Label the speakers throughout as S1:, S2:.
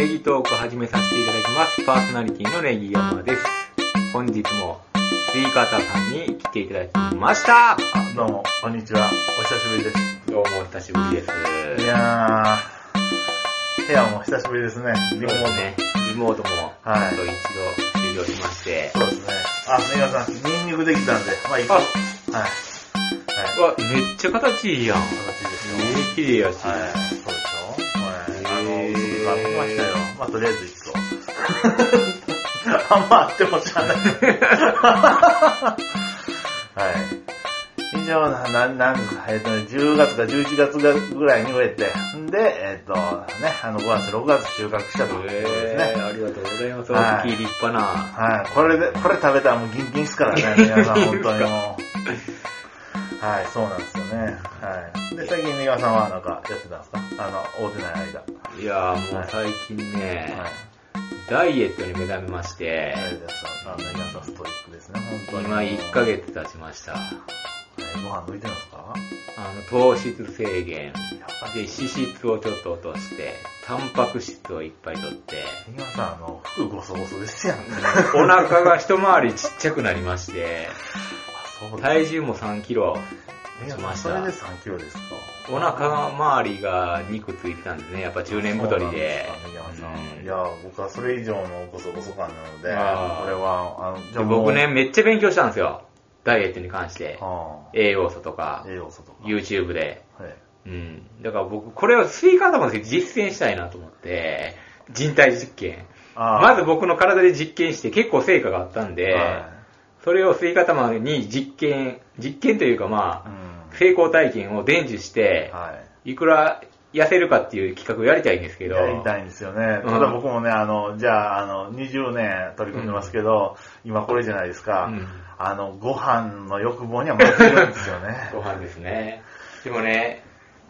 S1: ネギトーク始めさせていただきます。パーソナリティのネギ山です。本日も、スイカタさんに来ていただきました。
S2: あ、どうも、こんにちは。お久しぶりです。
S1: どうも、お久しぶりです。
S2: いやー、部屋も久しぶりですね。リモート。
S1: ね、リモートも、
S2: はい
S1: あと一度終了しまして、
S2: そうですね。あ、ネガさん、ニンニクできたんで、まあ、いいか。
S1: あ
S2: はい。は
S1: うわ、めっちゃ形いいやん。
S2: い。形ですよ。
S1: ええ綺麗やし。
S2: はい。そうでしょはい。あの、
S1: へー
S2: 書きましたよ。まあ、とりあえず一個。あんまあってもしゃあない。はい。以上、な、ななんえっ、とね、10月か11月ぐらいに植えて、んで、えっ、と、ね、あの、5月、6月収穫したということですね。
S1: えー、ありがとうございます。
S2: はい
S1: 大きい立派な。
S2: はい。これで、これ食べたらもうギンギンっすからね、皆さん、本当にもう。はい、そうなんですよね。はい。で、最近、ネガさんはなんかやってたんですかあの、会うてない間。
S1: いやーもう最近ね、
S2: はい。
S1: ダイエットに目覚めまして、
S2: あれですあの、ネガさんストイックですね、本当に。
S1: 今1ヶ月経ちました。
S2: はいご飯抜いてるんですか？
S1: あの、糖質制限。で、脂質をちょっと落として、タンパク質をいっぱい取って、
S2: ネガさん、あの、服ごそごそですやん。
S1: お腹が一回りちっちゃくなりまして、
S2: あ、そう
S1: 体重も3キロ、
S2: ネガ
S1: しました
S2: それで3キロですか
S1: お腹周りが肉ついてたんですね。やっぱ中年太りで。
S2: いや、僕はそれ以上のごそごそ感なので、これは、あの、じ
S1: で
S2: ゃ
S1: 僕ね、、めっちゃ勉強したんですよ。ダイエットに関して。栄養素とか、
S2: 栄養素とか。
S1: YouTube で。
S2: はい。
S1: うん。だから僕、これをスイカ玉で実践したいなと思って、人体実験。
S2: あ
S1: まず僕の体で実験して結構成果があったんで、
S2: は
S1: それをスイカ玉に実験、実験というかまあ、
S2: ん。
S1: 成功体験を伝授して、
S2: はい
S1: くら痩せるかっていう企画をやりたいんですけ
S2: い。
S1: ど、
S2: やりたいんですよね。
S1: うん
S2: ただ僕もね、あの、じゃあ、あの、20年取り組んでますけど、今これじゃないですか。
S1: うん
S2: あの、ご飯の欲望には負けるんですよね。
S1: ご飯ですね。でもね、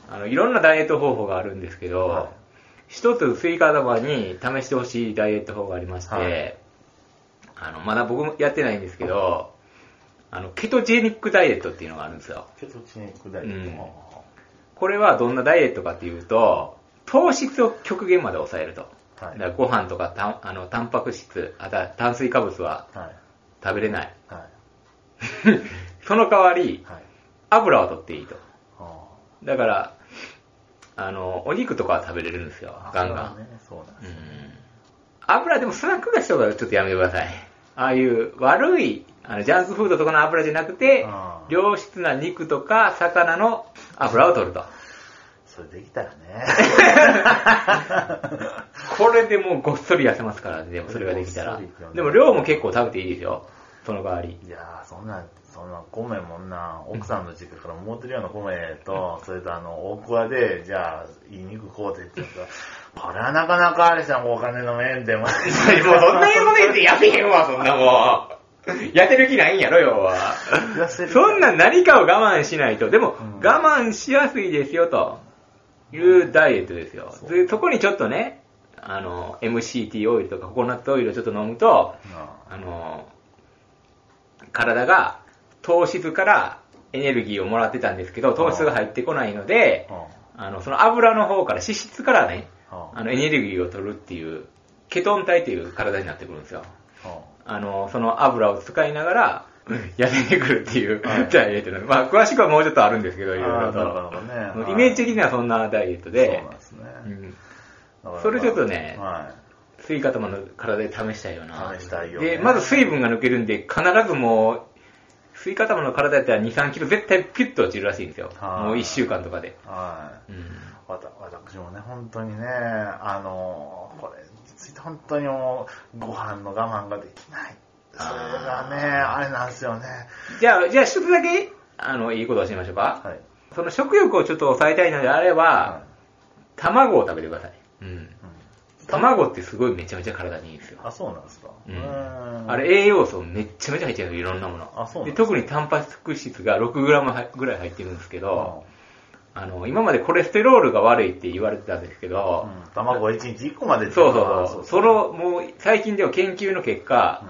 S1: あの、いろんなダイエット方法があるんですけど、
S2: はい
S1: 一つスイカ玉に試してほしいダイエット法がありまして、
S2: はい
S1: あの、まだ僕もやってないんですけど、あの、ケトジェニックダイエットっていうのがあるんですよ。
S2: ケトチニックダイエットも。
S1: これはどんなダイエットかっていうと、糖質を極限まで抑えると。
S2: はい。
S1: だからご飯とかたんあのタンパク質、あた炭水化物は
S2: はい。
S1: 食べれない。
S2: はい。
S1: その代わり、
S2: はい。
S1: 油を取っていいと。
S2: あ
S1: だから、あの、お肉とかは食べれるんですよ
S2: あ、
S1: ガンガン。
S2: そうだね。そうなんですね。
S1: うん油でもスナック菓子とかはちょっとやめてください。ああいう悪い、あの、ジャンクフードとかの油じゃなくて良質な肉とか魚の油を取ると。
S2: それできたらね。
S1: これでもうごっそり痩せますからね、でもそれができたらでも量も結構食べていいですよ。その代わり。
S2: いやー、そんな、そんな米もんな、奥さんの実家から持ってるような米と、それとあの、大桑で、じゃあ、いい肉買うてって言ったら、これはなかなかあれじゃん、お金の面でも。
S1: もうそんなこと言ってやめへんわ、そんなもん。やってる気ないんやろ、要は。そんな何かを我慢しないと。でも、
S2: うん
S1: 我慢しやすいですよ、というダイエットですよ。
S2: そ
S1: そこにちょっとね、あの、MCT オイルとかココナッツオイルをちょっと飲むと、
S2: あ
S1: あの、体が糖質からエネルギーをもらってたんですけど、糖質が入ってこないので、
S2: あ
S1: あ。の、その油の方から、脂質からね、
S2: あ
S1: あ。の、エネルギーを取るっていう、ケトン体っていう体になってくるんですよ。
S2: あ
S1: あ。の、その油を使いながら、痩せてくるっていう
S2: はい
S1: ダイエットなんでまあ、詳しくはもうちょっとあるんですけど、いろいろと。
S2: ほどね。
S1: もうイメージ的にはそんなダイエット
S2: そう
S1: でそれちょっとね
S2: は
S1: スイカ玉の体で試したいよな。
S2: 試したいよね
S1: で、まず水分が抜けるんで、必ずもう、スイカ玉の体やったら2、3キロ絶対ピュッと落ちるらしいんですよ。
S2: はい
S1: もう1週間とかで。
S2: い。はい。
S1: うん。
S2: わた私もね、本当にね、あの、これについて本当にもう、ご飯の我慢ができない。それがね、あれなんですよね。
S1: じゃあ、じゃあ一つだけ、あの、いいことを教えましょうか。
S2: はい。
S1: その食欲をちょっと抑えたいのであれば、
S2: は
S1: 卵を食べてください。うん。卵ってすごいめちゃめちゃ体にいいんですよ。
S2: あ、そうなんですか。
S1: うんあれ栄養素めっちゃめちゃ入ってるよ、いろんなもの。
S2: あそう
S1: で特にタンパク質が 6g ぐらい入ってるんですけど、あの、今までコレステロールが悪いって言われてたんですけ
S2: う
S1: ど、
S2: ん卵は1日1個まで
S1: そうそうそう。その、もう最近では研究の結果、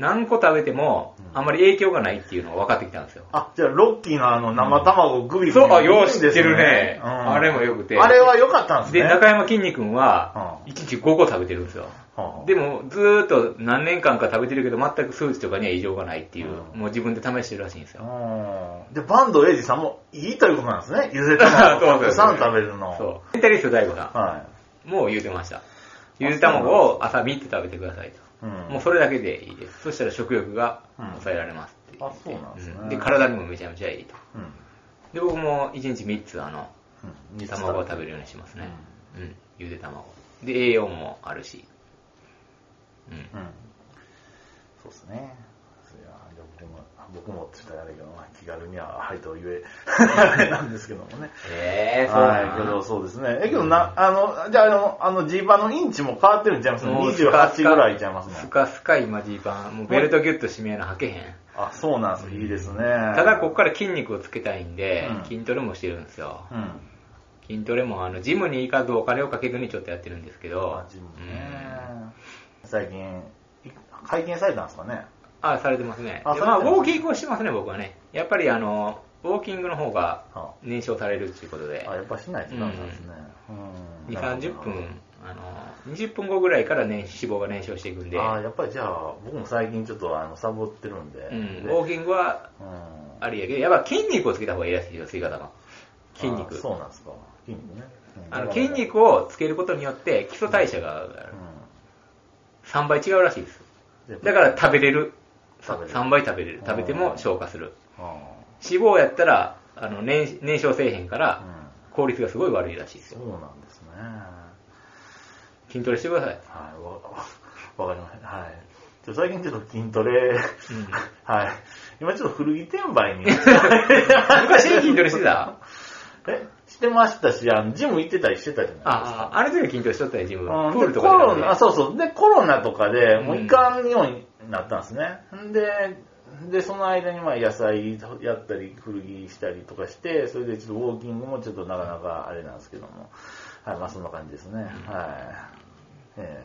S1: 何個食べても
S2: うん
S1: あんまり影響がないっていうのが分かってきたんですよ。
S2: あ、じゃあ、ロッキーのあの、生卵グビグビ
S1: そう、あ、
S2: いいん
S1: よう知ってるね。
S2: うん
S1: あれもよくて。
S2: あれは良かったんですね。
S1: で、中山きんに君は
S2: う、
S1: 1日5個食べてるんですよ。
S2: はあ
S1: でも、ずーっと何年間か食べてるけど、全く数値とかには異常がないっていう、
S2: うん
S1: もう自分で試してるらしいんですよ。
S2: うんで、バンドエイジさんもいいということなんですね。ゆで卵を たくさん食べるの。
S1: そう。メンタリスト大悟さ
S2: は
S1: んも言うてました。ゆで卵を朝3つ食べてくださいと。もうそれだけでいいです。そしたら食欲が
S2: うん
S1: 抑えられますって言って
S2: あそうなんですね
S1: うんで、体にもめちゃめちゃいいと。
S2: うん。
S1: で、僕も1日3つあの、
S2: うん。
S1: 卵を食べるようにしますね。うん。ゆで卵。で、栄養もあるし。うん。
S2: うん。そうですね。僕も、って言ったらあれやけど、まあ気軽にははいと言え、あれなんですけどもね。
S1: えー、そう
S2: はい、
S1: な
S2: けどそうですね。え、けどな、あの、じゃああの、あの、ジーパンのインチも変わってるんちゃいます
S1: もうスカ
S2: ?28
S1: スカ
S2: ぐらいちゃいます
S1: ス
S2: ね。
S1: カスカ今ジーパン。もうベルトギュッと締めな履けへん。
S2: あ、そうなんです。いいですね。
S1: ただ、ここから筋肉をつけたいんで、
S2: うん
S1: 筋トレもしてるんですよ。
S2: うん。
S1: 筋トレも、あの、ジムに行かずお金をかけずにちょっとやってるんですけど
S2: あ、、ジムね。最近、い会見されたんですかね
S1: あ、されてますね。
S2: あ
S1: でまあ、ウォーキングをしてますね、僕はね。やっぱり、あの、ウォーキングの方が
S2: あ
S1: 燃焼されるっていうことで
S2: あ、、やっぱしないとダメなんですね。うん。
S1: 2、30分、あの、20分後ぐらいから、ね、脂肪が燃焼していくんで、
S2: あやっぱりじゃあ、僕も最近ちょっとあのサボってるんで。
S1: うん、
S2: で
S1: ウォーキングは
S2: うん
S1: ありやけど、やっぱ筋肉をつけた方がいいらしいですよ、吸い方が。筋肉
S2: あ。そうなんですか。筋肉ね。うん
S1: あの筋肉をつけることによって基礎代謝が上がる。3倍違うらしいです。
S2: うん。
S1: だから食べれる。
S2: 食べれる
S1: 3倍食べれる。
S2: うん
S1: 食べても消化する。
S2: あ
S1: 脂肪やったら、あの燃燃焼せえへんから。効率がすごい悪いらしいですよ。
S2: そうなんですね。
S1: 筋トレしてください。
S2: はい、わ、わかりました。はい。最近ちょっと筋トレ、はい。今ちょっと古着転売に。
S1: 昔筋トレしてた？
S2: え、してましたし、あの、ジム行ってたりしてたじゃないですか。
S1: ああ、あれ時は筋トレしとったよ、ジム。
S2: うん、
S1: プール
S2: で
S1: とかで
S2: コロナ、あ、そうそう。で、コロナとかで、もう
S1: うん
S2: 行かんようになったんですね。んで、で、その間にまあ野菜やったり、古着したりとかして、それでちょっとウォーキングもちょっとなかなかあれなんですけども。はい、まあそんな感じですね。はい。え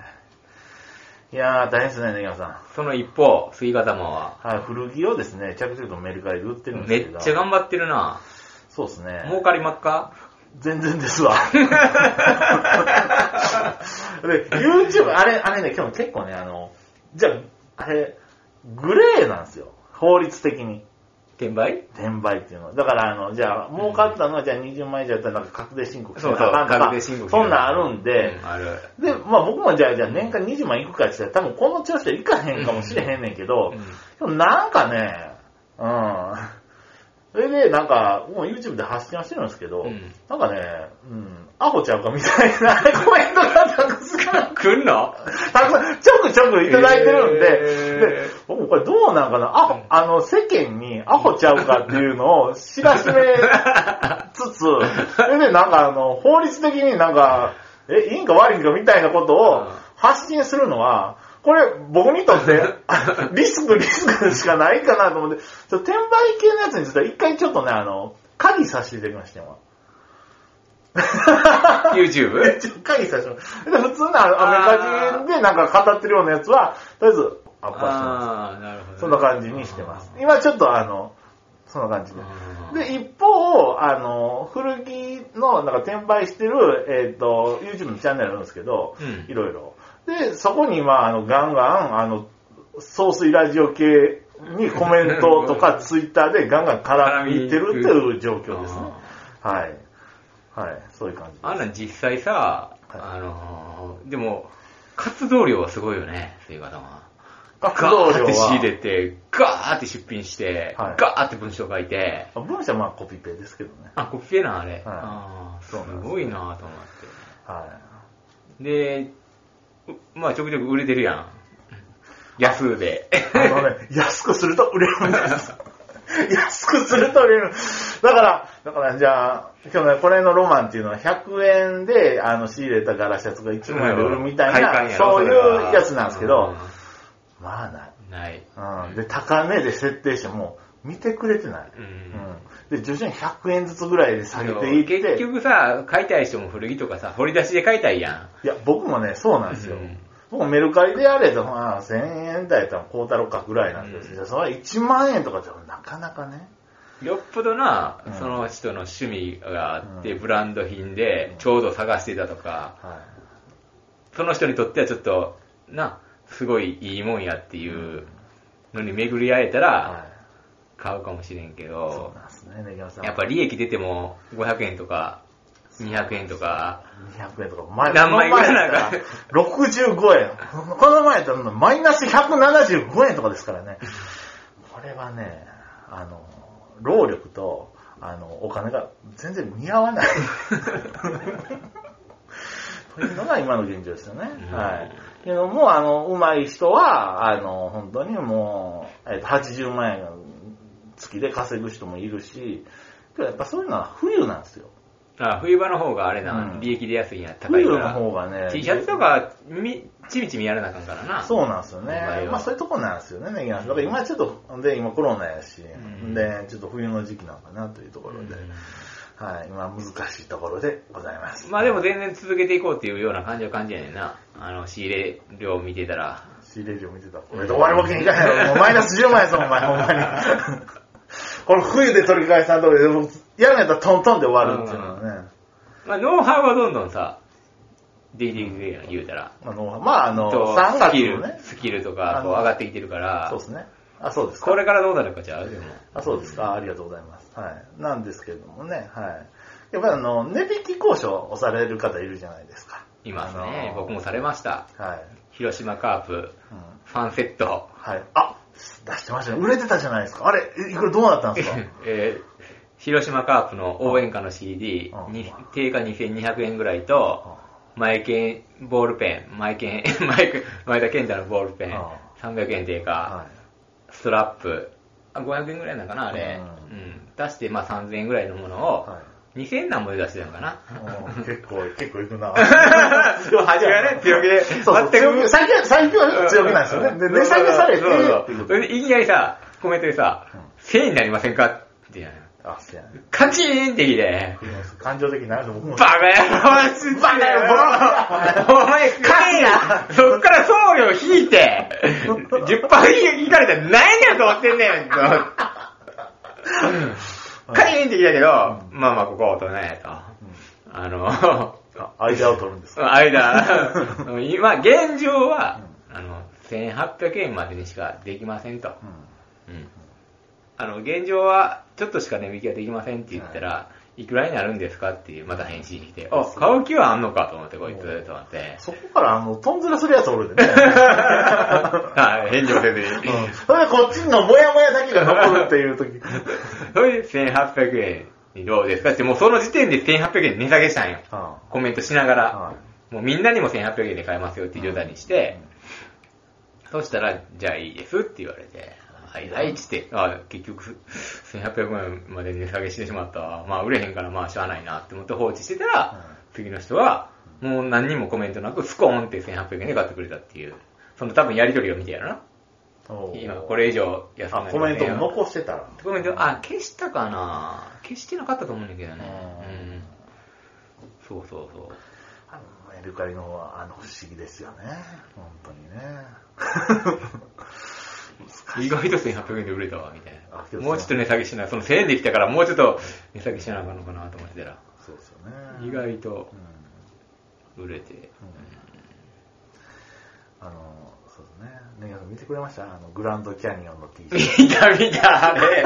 S2: えいやー、大変ですね、ネギマさん。
S1: その一方、スイガ玉は、
S2: はい、古着をですね、着々とメルカリで売ってるんです
S1: め
S2: けど。
S1: っちゃ頑張ってるな。
S2: そうですね。
S1: 儲かりまっか？
S2: 全然ですわ。で、YouTube、あれ、あれね、今日結構ね、あの、じゃあ、あれ、グレーなんですよ。法律的に。
S1: 転売？
S2: 転売っていうのは。だから、あの、じゃあ、儲かったのは、じゃあ20万円以上やったら、なんか確定申告しなあかんとか
S1: 確定申告
S2: そんなんあるんで、
S1: うんある。
S2: で、まあ僕もじゃあ、じゃあ年間20万いくかって言ったら、多分この調子でいかへんかもしれへんねんけど、
S1: うん
S2: でもなんかね、うん。それで、なんか、もう YouTube で発信はしてるんですけど、
S1: うん
S2: なんかね、うん、アホちゃうかみたいなコメントがたくさん、
S1: 来んの？
S2: たくさん、ちょくちょくいただいてるんで、で、僕もこれどうなんかな、アホ、あの、世間にアホちゃうかっていうのを知らしめつつ、そ れでなんかあの、法律的になんか、え、いいんか悪いんかみたいなこと
S1: うん。
S2: を発信するのは、これ僕にとってあ リスクリスクしかないかなと思って、転売系のやつについては一回ちょっとね、あの、鍵させていただきましたよ。
S1: YouTube?
S2: 鍵させてもらうで、普通のアメリカ人でなんか語ってるようなやつは、とりあえずアップはしてます。
S1: なるほど。
S2: そんな感じにしてます。今ちょっとあの、そんな感じで。
S1: うん
S2: で、一方、あの、古着のなんか転売してる、えっ、と、YouTube のチャンネルあるんですけど、
S1: うん
S2: いろいろ。で、そこに今、あの、ガンガン、あの、総水ラジオ系にコメントとか ツイッターでガンガン絡みてるっていう状況ですね。はい。はい。そういう感じ。
S1: あんなん実際さ、あのー、でも、活動量はすごいよね、そういう方は。
S2: 活動量
S1: ガーって仕入
S2: は。
S1: れて、ガーって出品して、
S2: はい
S1: ガーって文章書いて、
S2: 文章はまあコピペですけどね。
S1: あ、コピペな、あれ。
S2: はい
S1: あーすごいなと思って。
S2: はい。
S1: で、うまあちょくちょく売れてるやん。安で。
S2: あのね、安くすると売れるんです。安くすると売れる。だから、だからじゃあ、今日ね、これのロマンっていうのは100円であの仕入れたガラシャツが1万円で売るみたいな、そういうやつなんですけど、まあない。
S1: うんない。
S2: うん。で、高値で設定しても、見てくれてない。
S1: う
S2: うんん。で、徐々に100円ずつぐらいで下げていって、
S1: 結局さ、買いたい人も古着とかさ、掘り出しで買いたいや
S2: いや、僕もね、そうなんですよ。
S1: うん
S2: もうメルカリでやれと、まあ、1000円台やったら買うたろかぐらいなんですけど、それは1万円とかじゃなかなかね。
S1: よっぽどな
S2: うん、
S1: その人の趣味があって、
S2: うん
S1: ブランド品でちょうど探してたとか、
S2: は
S1: その人にとってはちょっと、な、すごいいいもんやっていうのに巡り会えた
S2: い。
S1: ら、
S2: はい。
S1: 買うかもしれんけ
S2: そう
S1: ど、
S2: なんですね、さん。
S1: やっぱ利益出ても500円とか200円とか、
S2: 200円とか、前
S1: 何枚ぐらいなんか
S2: この前やったら65円。この前やったらマイナス175円とかですからね。これはね、あの、労力と、あの、お金が全然見合わない。というのが今の現状ですよね。
S1: うん
S2: はい。けども、あの、上手い人は、あの、本当にもう、えっと、80万円月で稼ぐ人もいるし、やっぱそういうのは冬なんですよ。
S1: あ冬場の方があれな、
S2: うん
S1: 利益出やすいんや、高い
S2: 冬の。方がね、
S1: T シャツとか、み、ちびちびやらなあかんからな。
S2: そうなんですよね。まあそういうとこなんですよね、ネギなんですだから今ちょっと、で、今コロナやし、
S1: うん
S2: で、ちょっと冬の時期なのかなというところで、
S1: うん
S2: はい、今難しいところでございます。
S1: まあでも全然続けていこうっていうような感じは感じやねんな。あの、仕入れ量見てたら。
S2: 仕入れ量見てたら、これで終わるわけにいかへんやろ。もうマイナス10万やぞ、お前、ほんまに。この冬で取り返さんとこで、やるんやったらトントンで終わるっていうのはね。
S1: まあノウハウはどんどんさ、できていくやん、言うたら。
S2: あの、まああの、
S1: と
S2: 3
S1: スキル
S2: 月のね、、
S1: スキルと
S2: あ
S1: か、
S2: の
S1: こう上がってきてるから
S2: そう、ですね。あ、そうですか。
S1: これからどうなるかちゃうでも。
S2: あ、そうですか。ありがとうございます。はい。なんですけれどもね、はい。やっぱりあの、値引き交渉をされる方いるじゃないですか。
S1: いますね。僕もされました。
S2: はい。
S1: 広島カープ、
S2: うん。
S1: ファンセット。
S2: はい。あ、出してましたね。売れてたじゃないですか。あれ、いこれどうなったんですか？
S1: えー広島カープの応援歌の CD
S2: うん
S1: に、定価2200円ぐらいと、前剣ボールペン、前剣、前前田健太のボールペン
S2: あ、
S1: 300円定価、
S2: は
S1: ストラップ、あ500円ぐらいなのかな、あれ。
S2: う
S1: うん。出して、まあ3000円ぐらいのものを
S2: い。、はい。
S1: 2000円なんぼで出してたのかな。
S2: うん。結構、結構いくな。
S1: 初めはね、強気で、
S2: そうそう、
S1: 全
S2: 最近は、最近は強気なんですよね。で、値下げされて、
S1: それでいきなりさ、コメントでさ、1000円になりませんかって言うのよ
S2: あ、そうやね。
S1: カチーンってきて、
S2: 感情的になると僕も。
S1: バカ野郎
S2: バカ野郎。
S1: お前、かいな。そっから送料引いて、10%引かれたら何やと思ってんねん。と。カチーンってきたけど、まあまあ、ここと。ね、と。あの、
S2: あ 間を取るんですか？
S1: 間、今、現状は、あの、1800円までにしかできませんと。
S2: うん。
S1: うん。あの、現状は、ちょっとしか値引きができませんって言ったら、いくらになるんですかっていう、また返信に来て、あ、買う気はあんのかと思って、こいつ、と思って。
S2: そこから、あの、トンズラするやつおるんでね。
S1: はい、返事もせずに。
S2: うんそれでこっちのモヤモヤだけが残るっていう時。
S1: それで1800円にどうですかって、もうその時点で1800円値下げしたんよ。
S2: あ
S1: コメントしながら。
S2: は
S1: もうみんなにも1800円で買えますよっていう状態にして、そしたら、じゃあいいですって言われて、はいはいっつって、あ結局1800円まで値下げしてしまったわ。まあ売れへんからまあしゃあないなって思って放置してたら、次の人は、もう何にもコメントなくスコーンって1800円で買ってくれたっていう、その多分やりとりを見てやるな。今これ以上安くな
S2: あ、
S1: り
S2: コメントも残してたら。
S1: コメント、あ、消したかな消してなかったと思うんだけどね。
S2: うん
S1: うん。そうそうそう。
S2: あのメルカリの方は、あの、不思議ですよね。本当にね。
S1: 意外と1800円で売れたわ、みたいな。もうちょっと値下げしな、その1000円できたからもうちょっと値下げしなあかんのかなと思ってたら、
S2: そうですよね。
S1: 意外と
S2: うん。
S1: 売れて。
S2: あの、そうですね。ネギさん見てくれました？あの、グランドキャニオンの T シャツ。
S1: 見た見た、あれ。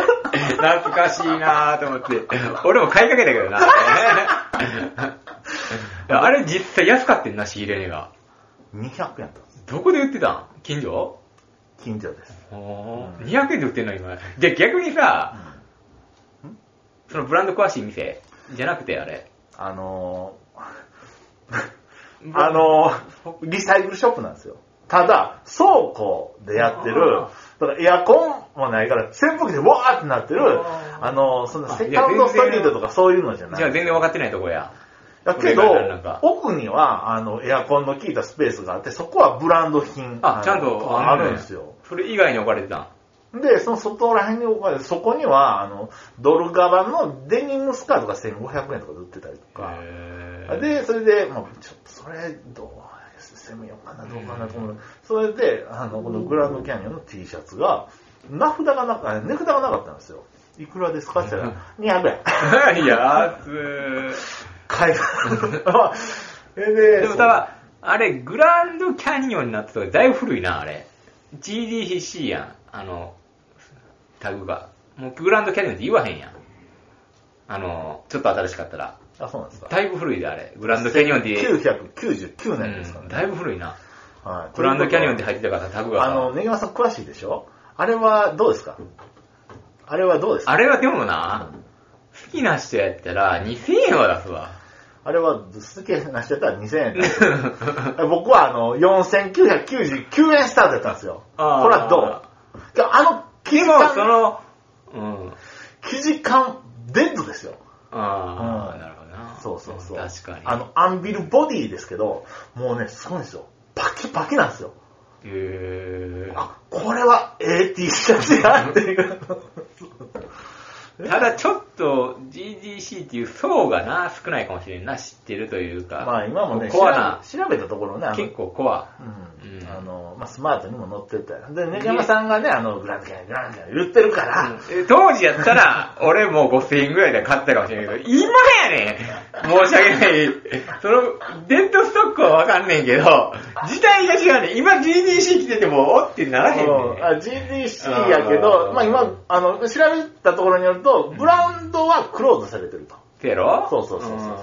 S1: 懐かしいなと思って。俺も買いかけたけどな。あれ実際安かってんな、仕入れ値が。
S2: 200円だったんです。
S1: どこで売ってたん？近所？
S2: 近所です。
S1: おー
S2: うん
S1: 200円で売ってんの今。じゃあ逆にさ、そのブランド詳しい店じゃなくてあれ。
S2: あのー、あのー、リサイクルショップなんですよ。ただ、倉庫でやってる
S1: あ、
S2: だからエアコンもないから、扇風機でわーってなってる、
S1: あ
S2: のー、その
S1: あ
S2: セカンドストリートとかそういうのじゃない。
S1: じゃあ全然分かってないとこや。
S2: だけど奥には、あの、エアコンの効いたスペースがあって、そこはブランド品。
S1: あ、
S2: の
S1: ちゃんと
S2: あ
S1: ね
S2: るんですよ。
S1: それ以外に置かれてたん？
S2: で、その外ら辺に置かれて、そこには、あの、ドルガバのデニムスカートが1500円とかで売ってたりとか。で、それで、もう、ちょっとそれ、どう攻めようかな、どうかなと思う。それで、あの、このグランドキャニオンの T シャツが、名札がなかった、値札がなかったんですよ。いくらですか？って言ったら、200円。
S1: いや ーす
S2: 買いが。それで、
S1: でもただ、あれ、グランドキャニオンになったとか、だいぶ古いな、あれ。GDCC やん、あの、タグが。もうグランドキャニオンって言わへんやん。あの、ちょっと新しかったら。
S2: あ、そうなんですか。
S1: だいぶ古いで、あれ。グランドキャニオンって。
S2: 999年ですかね。
S1: うんだいぶ古いな。
S2: はい。
S1: グランドキャニオンって入ってたから、タグがさ。
S2: あの、ネギマさん詳しいでしょ？あれはどうですか？あれはどうですか？
S1: あれはでもな、好きな人やったら2000円は出すわ。
S2: あれは、好きな人やったら2000円です。僕はあの、4999円スタートやったんですよ。
S1: あー
S2: これはどう？あの、生
S1: でも、
S2: 地感、
S1: その、うん。
S2: 生地感、デッドですよ。
S1: ああ、
S2: うん
S1: なるほどな。
S2: そうそうそう。
S1: 確かに。
S2: あの、アンビルボディですけど、もうね、すごいんですよ。パキパキなんですよ。
S1: へー
S2: あ、これは AT シャツやっていう。
S1: ただちょっと GDC っていう層がな、少ないかもしれんな、知ってるというか。
S2: まあ今もね、
S1: コアな、
S2: 調べたところね、
S1: 結構コア。
S2: うん
S1: うん
S2: あの、まあ、スマートにも載ってたよ。で、ねじまさんがね、あの、グランドキャン、グランドキャン言ってるから、
S1: え当時やったら、俺もう5000円ぐらいで買ったかもしれないけど、今やねん申し訳ない。その、デッドストックはわかんねんけど、時代が違うねん。今 GDC 来てても、おってならへんねん。
S2: GDC やけ
S1: あ
S2: ど、
S1: ー
S2: まあ今、あの、調べたところによると、ブランドはクローズされてると。
S1: せやろ
S2: そうそうそうそう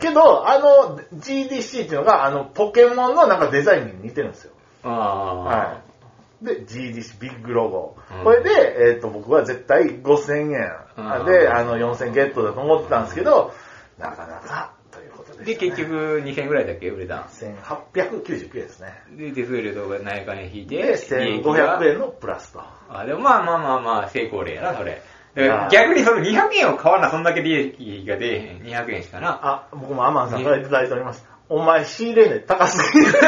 S2: けど、あの、GDC っていうのが、あの、ポケモンのなんかデザインに似てるんですよ。
S1: うんあ
S2: はい。で、GDC ビッグロゴ。
S1: うん
S2: これで、えっ、と、僕は絶対5000円
S1: うん
S2: で、あの、4000ゲットだと思ってたんですけど、なかなか、ということで、
S1: で、結、局2000円ぐらいだっけ？売れたん
S2: 1899円ですね。
S1: で、手数料とか何やかんや引いて、
S2: で、
S1: 利益が
S2: 1500円のプラスと。
S1: あ、でもまあまあまあまあ、成功例やな、それ。逆にその200円を買わな、そんだけ利益が出えへん。200円しかな。
S2: あ、僕もアマンさんからいただいております。お前仕入れ値高すぎる。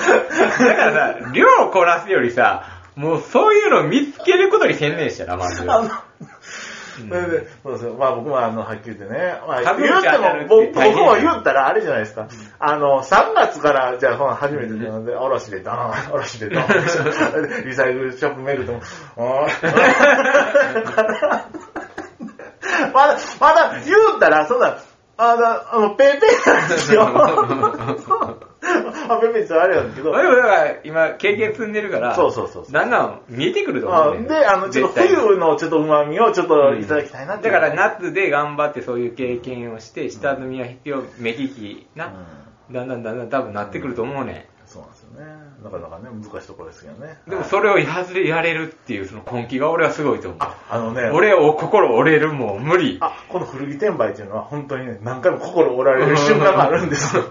S1: だからさ、量をこなすよりさ、もうそういうのを見つけることに専念したら、まず。
S2: それで、そうですよ。まあ僕もあの、はっきり言ってね、まあ、言っても、僕も言ったらあれじゃないですか。あの、3月から、じゃあ、初めてなので、おろしでドーン、おろしでドーン、リサイクルショップ巡るとも、お ーまだ、まだ言うたら、そんな、あの、あのペーペーなんですよ。あ、ペーペーってあれなんですけど、
S1: でもだから、今、経験積んでるから、
S2: そうそうそうそう。
S1: だんだん見えてくると思
S2: あ
S1: う
S2: で、あの、ちょっと
S1: 絶対
S2: 冬のちょっと旨味をちょっといただきたいなっていう。
S1: だから夏で頑張ってそういう経験をして、下積みは必要、目利きな、だんだんだんだん多分なってくると思うね。
S2: そうなんです。なかなかね、難しいところですけどね。
S1: ん。でもそれをやれやれるっていうその根気が俺はすごいと思う。
S2: あ、あのね、
S1: 俺を心折れるもん無理。
S2: あ、この古着転売っていうのは本当にね、何回も心折られる瞬間があるんですよ。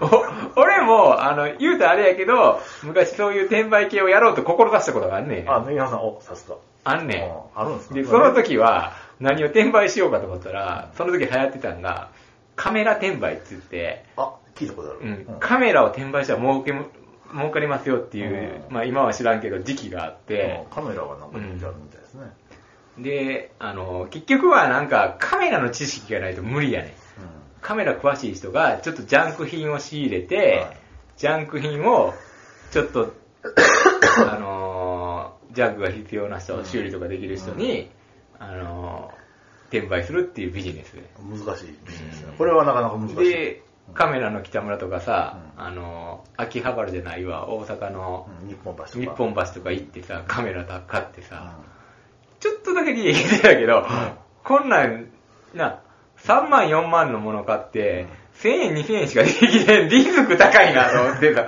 S1: お 俺も、あの、言うとあれやけど、昔そういう転売系をやろうと志したことがあんねん。
S2: あ、ネギさん、お、さすが。
S1: あんね
S2: ああるんです
S1: ん。
S2: か？
S1: で、その時は、何を転売しようかと思ったら、その時流行ってたんが、カメラ転売って言って、
S2: あ、聞いたことある。
S1: うん、カメラを転売したら儲けも、儲かりますよっていう、
S2: うん
S1: まあ今は知らんけど時期があって、
S2: カメラがなんか人気あるみたいですね。
S1: で、あの、結局はなんかカメラの知識がないと無理やねん。カメラ詳しい人がちょっとジャンク品を仕入れて、
S2: はい
S1: ジャンク品をちょっと、あのージャンクが必要な人、修理とかできる人に、あのー転売するっていうビジネス。
S2: うん。難しいビジネスね
S1: うん。
S2: これはなかなか難しい。
S1: で、カメラの北村とかさ、
S2: うん。
S1: あのー秋葉原じゃないわ、大阪の
S2: うん日本橋とか。
S1: 日本橋とか行ってさ、カメラ買って
S2: うん。
S1: さ、ちょっとだけ利益出たけど、こんなん、な、3万4万のもの買って、1000円2000円しか利益でリスク高いなと思ってさ。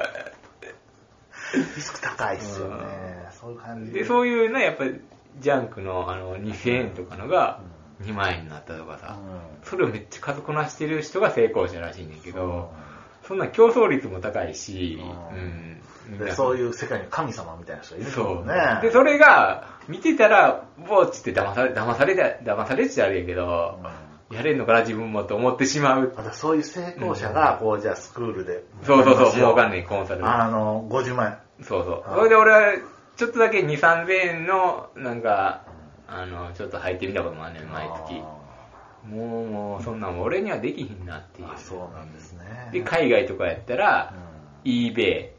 S2: リスク高いですよね。そういう感じ。
S1: で、そういうね、やっぱり、ジャンクのあの2000円とかのが2万円になったとかさ、それをめっちゃ数こなしてる人が成功者らしいねんけど、そんな競争率も高いし、
S2: う
S1: うん
S2: そういう世界に神様みたいな人がいる
S1: そう。
S2: もんね。
S1: で、それが、見てたら、ぼーっつって騙され、騙されて、騙されてちゃあれやけど、やれんのかな自分もと思ってしまう。
S2: またそういう成功者が、こう、じゃあスクールで。
S1: そうそうそう、もうわかん
S2: ない。
S1: ねえ、コンサル。
S2: あの、50万円。
S1: そうそう。
S2: あ
S1: それで俺は、ちょっとだけ2、3000円の、なんか、あの、ちょっと入ってみたこともあんねん、毎月。もう、もう、そんなん俺にはできひんなっていう。
S2: あそうなんですね。
S1: で、海外とかやったら、
S2: うん
S1: eBay って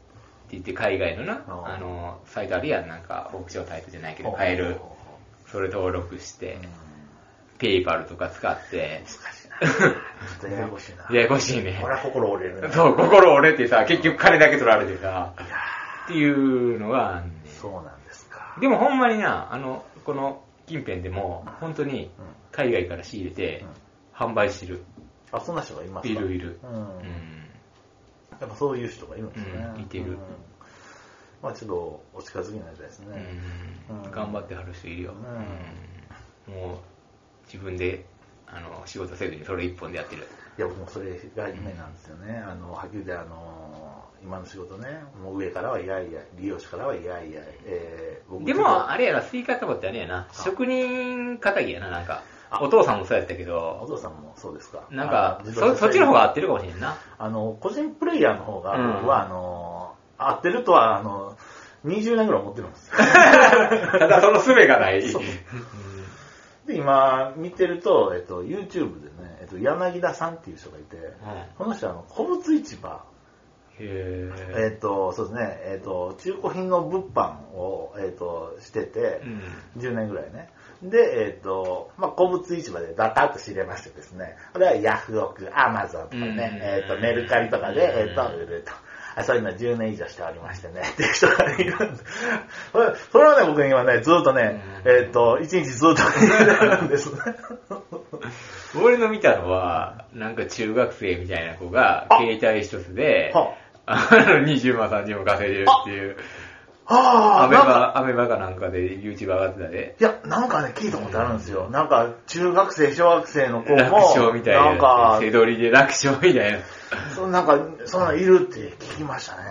S1: 言って海外のな、
S2: あ
S1: の、サイトあるやん、なんか、オークションサイトじゃないけど、買える
S2: ほ。
S1: それ登録して
S2: うん、
S1: ペイパルとか使って、
S2: 難しいな。ちょっとややこしいな。
S1: ややこしいね。
S2: 俺は心折れるね。
S1: そう、心折れてさ、結局金だけ取られてさ、っていうのがあんね
S2: ーそうなんですか。
S1: ん。でもほんまにな、あの、この近辺でも、本当に
S2: うん
S1: 海外から仕入れて、販売してる。
S2: あ、そんな人がいますか？
S1: いるいる。
S2: うん。
S1: うん。
S2: やっぱそういう人がいるんですね。
S1: うんいてる
S2: うんまあちょっとお近づきにないですね。
S1: 頑張ってはる人いるよ。もう、自分で、あの、仕事せずにそれ一本でやってる。
S2: いや、僕もそれが夢なんですよね。あの、はっきり言って、あの、今の仕事ね、もう上からはいやいや、利用者からはいやいや、えー、僕
S1: でも、あれやな、スイカタバってあれやな、職人仇やな、なんか。
S2: あ。
S1: お父さんもそうやったけ
S2: お
S1: ど、
S2: 父さんもそうですか。
S1: なんかそそっちの方が合ってるかもしれんな。
S2: あの、個人プレイヤーの方が、
S1: うん。
S2: 僕は、あの、合ってるとは、あの、20年ぐらい思ってるんですよ。
S1: ただその術がない。
S2: で、今、見てると、えっと、YouTube でね、えっと、柳田さんっていう人がいて、この人、あの、古物市場、
S1: へ
S2: えっと、そうですね、えっと、中古品の物販を、えっと、してて、
S1: うん。
S2: 10年ぐらいね。で、えっ、と、まあ、古物市場でダタッと仕入れましてですね、これはヤフオク、アマゾンとかね、
S1: うん
S2: えっ、と、メルカリとかで、えっ、と、売ると。あそういうの10年以上しておりましてね、っていう人がいるんです。それはね、僕今ね、ずっとね、
S1: うん
S2: えっ、と、1日ずっと見てるんですね。
S1: 俺の見たのは、なんか中学生みたいな子が、
S2: あ
S1: 携帯一つで、
S2: は
S1: あの、20万30万稼いでるっていう、
S2: あ、
S1: アメバ、アメバかなんかで YouTube 上がってたで。
S2: いや、なんかね、聞いたことあるんですよ。なんか、中学生、小学生の子も、
S1: 楽勝みたいな。
S2: なんか、
S1: 背取りで楽勝みたいな。
S2: そなんか、そんなんいるって聞きましたね。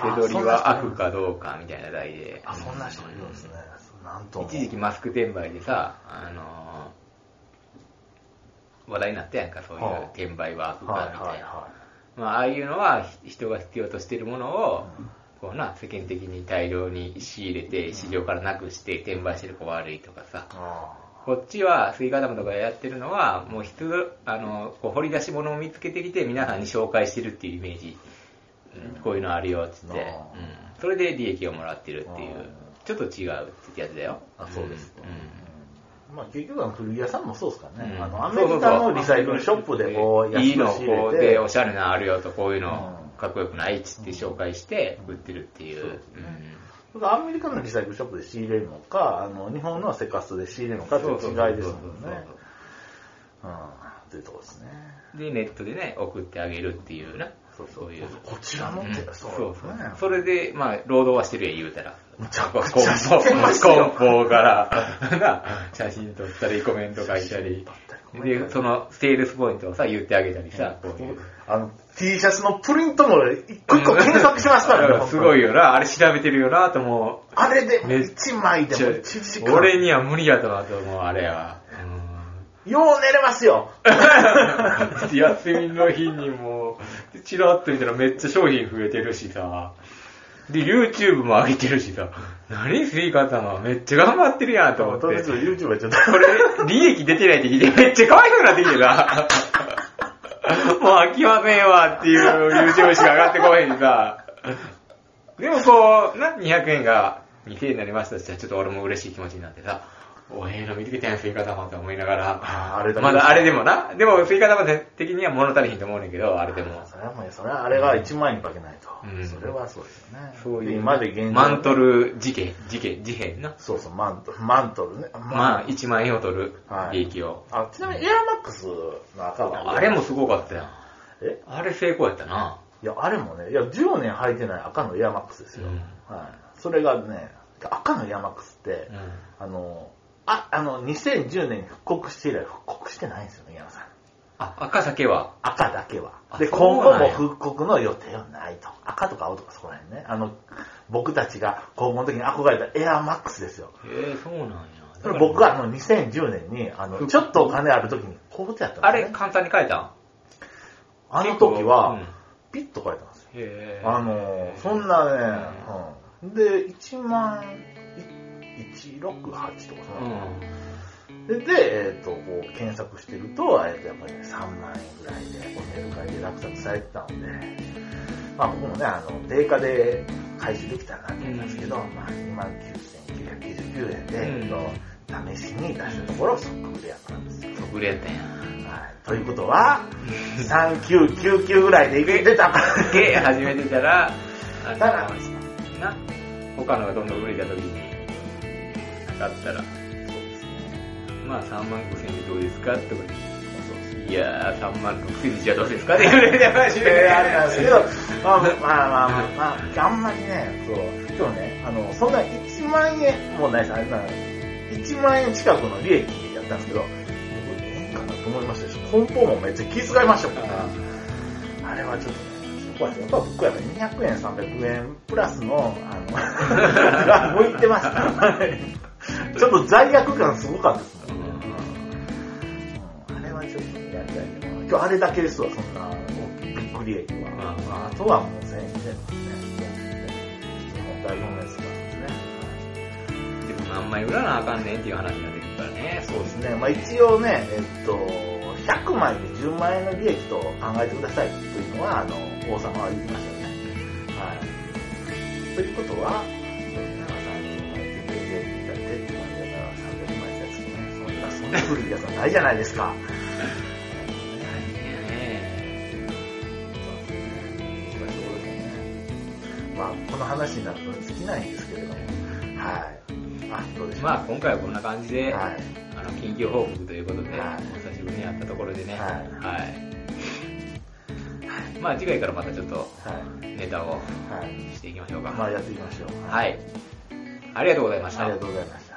S1: 背取りは悪
S2: か。
S1: かどうかみたいな題で。
S2: あ、そんな人がいるんですね。なんとも。
S1: 一時期マスク転売でさ、あのー話題になったやんか、そういう
S2: はあ
S1: 転売は悪
S2: はい
S1: かみたいな。
S2: はいは
S1: まあ、ああいうのはひ人が必要としているものを、こうな、世間的に大量に仕入れて、市場からなくして転売してる子が悪いとかさこっちは、スイカ玉とかやってるのは、もう必あの、こう掘り出し物を見つけてきて、皆さんに紹介してるっていうイメージ。うんこういうのあるよ、っつって。うん。それで利益をもらってるっていう。ちょっと違うってやつだよ。
S2: あそうですか
S1: うん
S2: ーまあ結局は古着屋さんもそうですからね。
S1: うん
S2: あの、アメリカのリサイクルショップでこう、
S1: いいの
S2: 安く仕入
S1: こう
S2: れて
S1: でおしゃれなのあるよとこういうの
S2: うん
S1: かっこよくないっつって紹介して売ってるっていう。
S2: そうですね僕はアメリカのリサイクルショップで仕入れるのか、あの、日本のセカストで仕入れるのかっていう違いですもんね。うん。というところですね。
S1: で、ネットでね、送ってあげるっていうな。
S2: そうそう
S1: いう。
S2: こちらのって、
S1: うんそう
S2: そう
S1: そう。それで、まあ、労働はしてるやん言うたら。
S2: むちゃ
S1: こ
S2: くちゃしてます
S1: 梱
S2: よ
S1: 包から、な、写真撮ったり、コメント書いたり。で、その、セールスポイントをさ、言ってあげたりさ、こういう。
S2: あの、T シャツのプリントも一個一個検索しますからね。
S1: すごい
S2: よ。
S1: よな、あれ調べてるよなと思う。
S2: あれで
S1: めっ
S2: 1枚でも1時間。
S1: 俺には無理やとなと思う、あれは。
S2: よう寝れますよ。
S1: う ん休みの日にもう、チラッと見たらめっちゃ商品増えてるしさ。で、YouTube も上げてるしさ。何スイカ玉めっちゃ頑張ってるやんと思って。
S2: とりあえず YouTube はちょっと。
S1: これ、利益出てないって聞いてめっちゃ可愛くなってきてさ。もう飽きませんわっていう YouTube しか上がってこへんしさ。でもこう、な、200円が2000円になりましたし、ちょっと俺も嬉しい気持ちになってさ、おええの見つけたやん、スイカ玉って思いながら。
S2: あれだけ
S1: まだあれでもな。でもスイカ玉的には物足りひんと思うねんけど、あれでも。
S2: それはもう、それはあれが1万円に化けないと。
S1: うん
S2: それはそうですよね。
S1: そういう。
S2: 今で現状。
S1: マント。ル事件、事件、事変な。
S2: そうそう、マントル。マントルね。
S1: まあ、1万円を取る
S2: はい
S1: 利益を。
S2: あ、ちなみにエアマックスの赤は？
S1: あれもすごかったやん。
S2: え？
S1: あれ成功やったな。
S2: いや、あれもね、いや、10年履いてない赤のエアマックスですよ。
S1: うん
S2: はい。それがね、赤のエアマックスって、
S1: うん
S2: あの、あ、あの、2010年に復刻して以来復刻してないんですよね、宮野さん。
S1: あ、赤酒は？
S2: 赤だけは。
S1: あ
S2: で、今後も復刻の予定はないと。赤とか青とかそこら辺ね。あの、僕たちが高校の時に憧れたエアマックスですよ。
S1: へえ、そうなんや。
S2: それ僕はあの2010年に、あの、ちょっとお金ある時にこうやったん
S1: あ
S2: ですね。
S1: れ簡単に変えたん？
S2: あの時は、
S1: うん
S2: ピッと書いたんですよ。
S1: へえ。
S2: あの、そんなね、うん。で、1万、い168とかそんな、
S1: うん。
S2: で、でえっ、と、こう、検索してると、えっ、と、やっぱりね、3万円ぐらいで、こうメルカリで落札されてたので、まあ僕もね、あの、定価で回収できたらなと思うんですけど、まあ2万9999円で、
S1: うん
S2: えっと、試しに出したところ、即刻でやったんですよ。
S1: 即売れやったんや。
S2: はい。ということは、3999ぐらいでいけてたから。
S1: で、始めてたら、あの
S2: ただ
S1: な、他のがどんどん売れた時に、かったら、まあ3万5千でどうですか？ってことでいやー、3万6千じゃどうですか？って言われてました
S2: えあれなんですけど、まあまあまあまあ、まあ、あんまりね、そう、今日ね、あの、そんな1万円もうないです、あれな、1万円近くの利益やったんですけど、僕、ええかなと思いましたし、梱包もめっちゃ気遣いましたから、あれはちょっとね、そこはやっぱ僕はやっぱ200円、300円プラスの、あの、が向いてました。ちょっと罪悪感すごかったですもんね。あれはちょっとやりたいけど、今日あれだけですわ、そんなビッグ利益は。
S1: まあ
S2: まあ、あとはもう1000円ですね。日本代表のやつなんですね。
S1: でも何枚売らなあかんねんっていう話になってくるからね。
S2: そうですね。まあ一応ね、えっと、100枚で10万円の利益と考えてくださいというのは、あの、王様は言ってましたよね。はい。ということは、古いやつはないじゃないですか。まあ、この話になると尽きないんですけれども、はい。あ、どうでしょう。
S1: まあ今回はこんな感じで、
S2: はい。
S1: あの、緊急報告ということで、
S2: はい
S1: お久しぶりに会ったところでね、
S2: はい
S1: はい。まあ次回からまたちょっと
S2: はい。
S1: ネタを
S2: はい。
S1: していきましょうか。
S2: まあ、やっていきましょう。
S1: はい。ありがとうございました。
S2: ありがとうございます。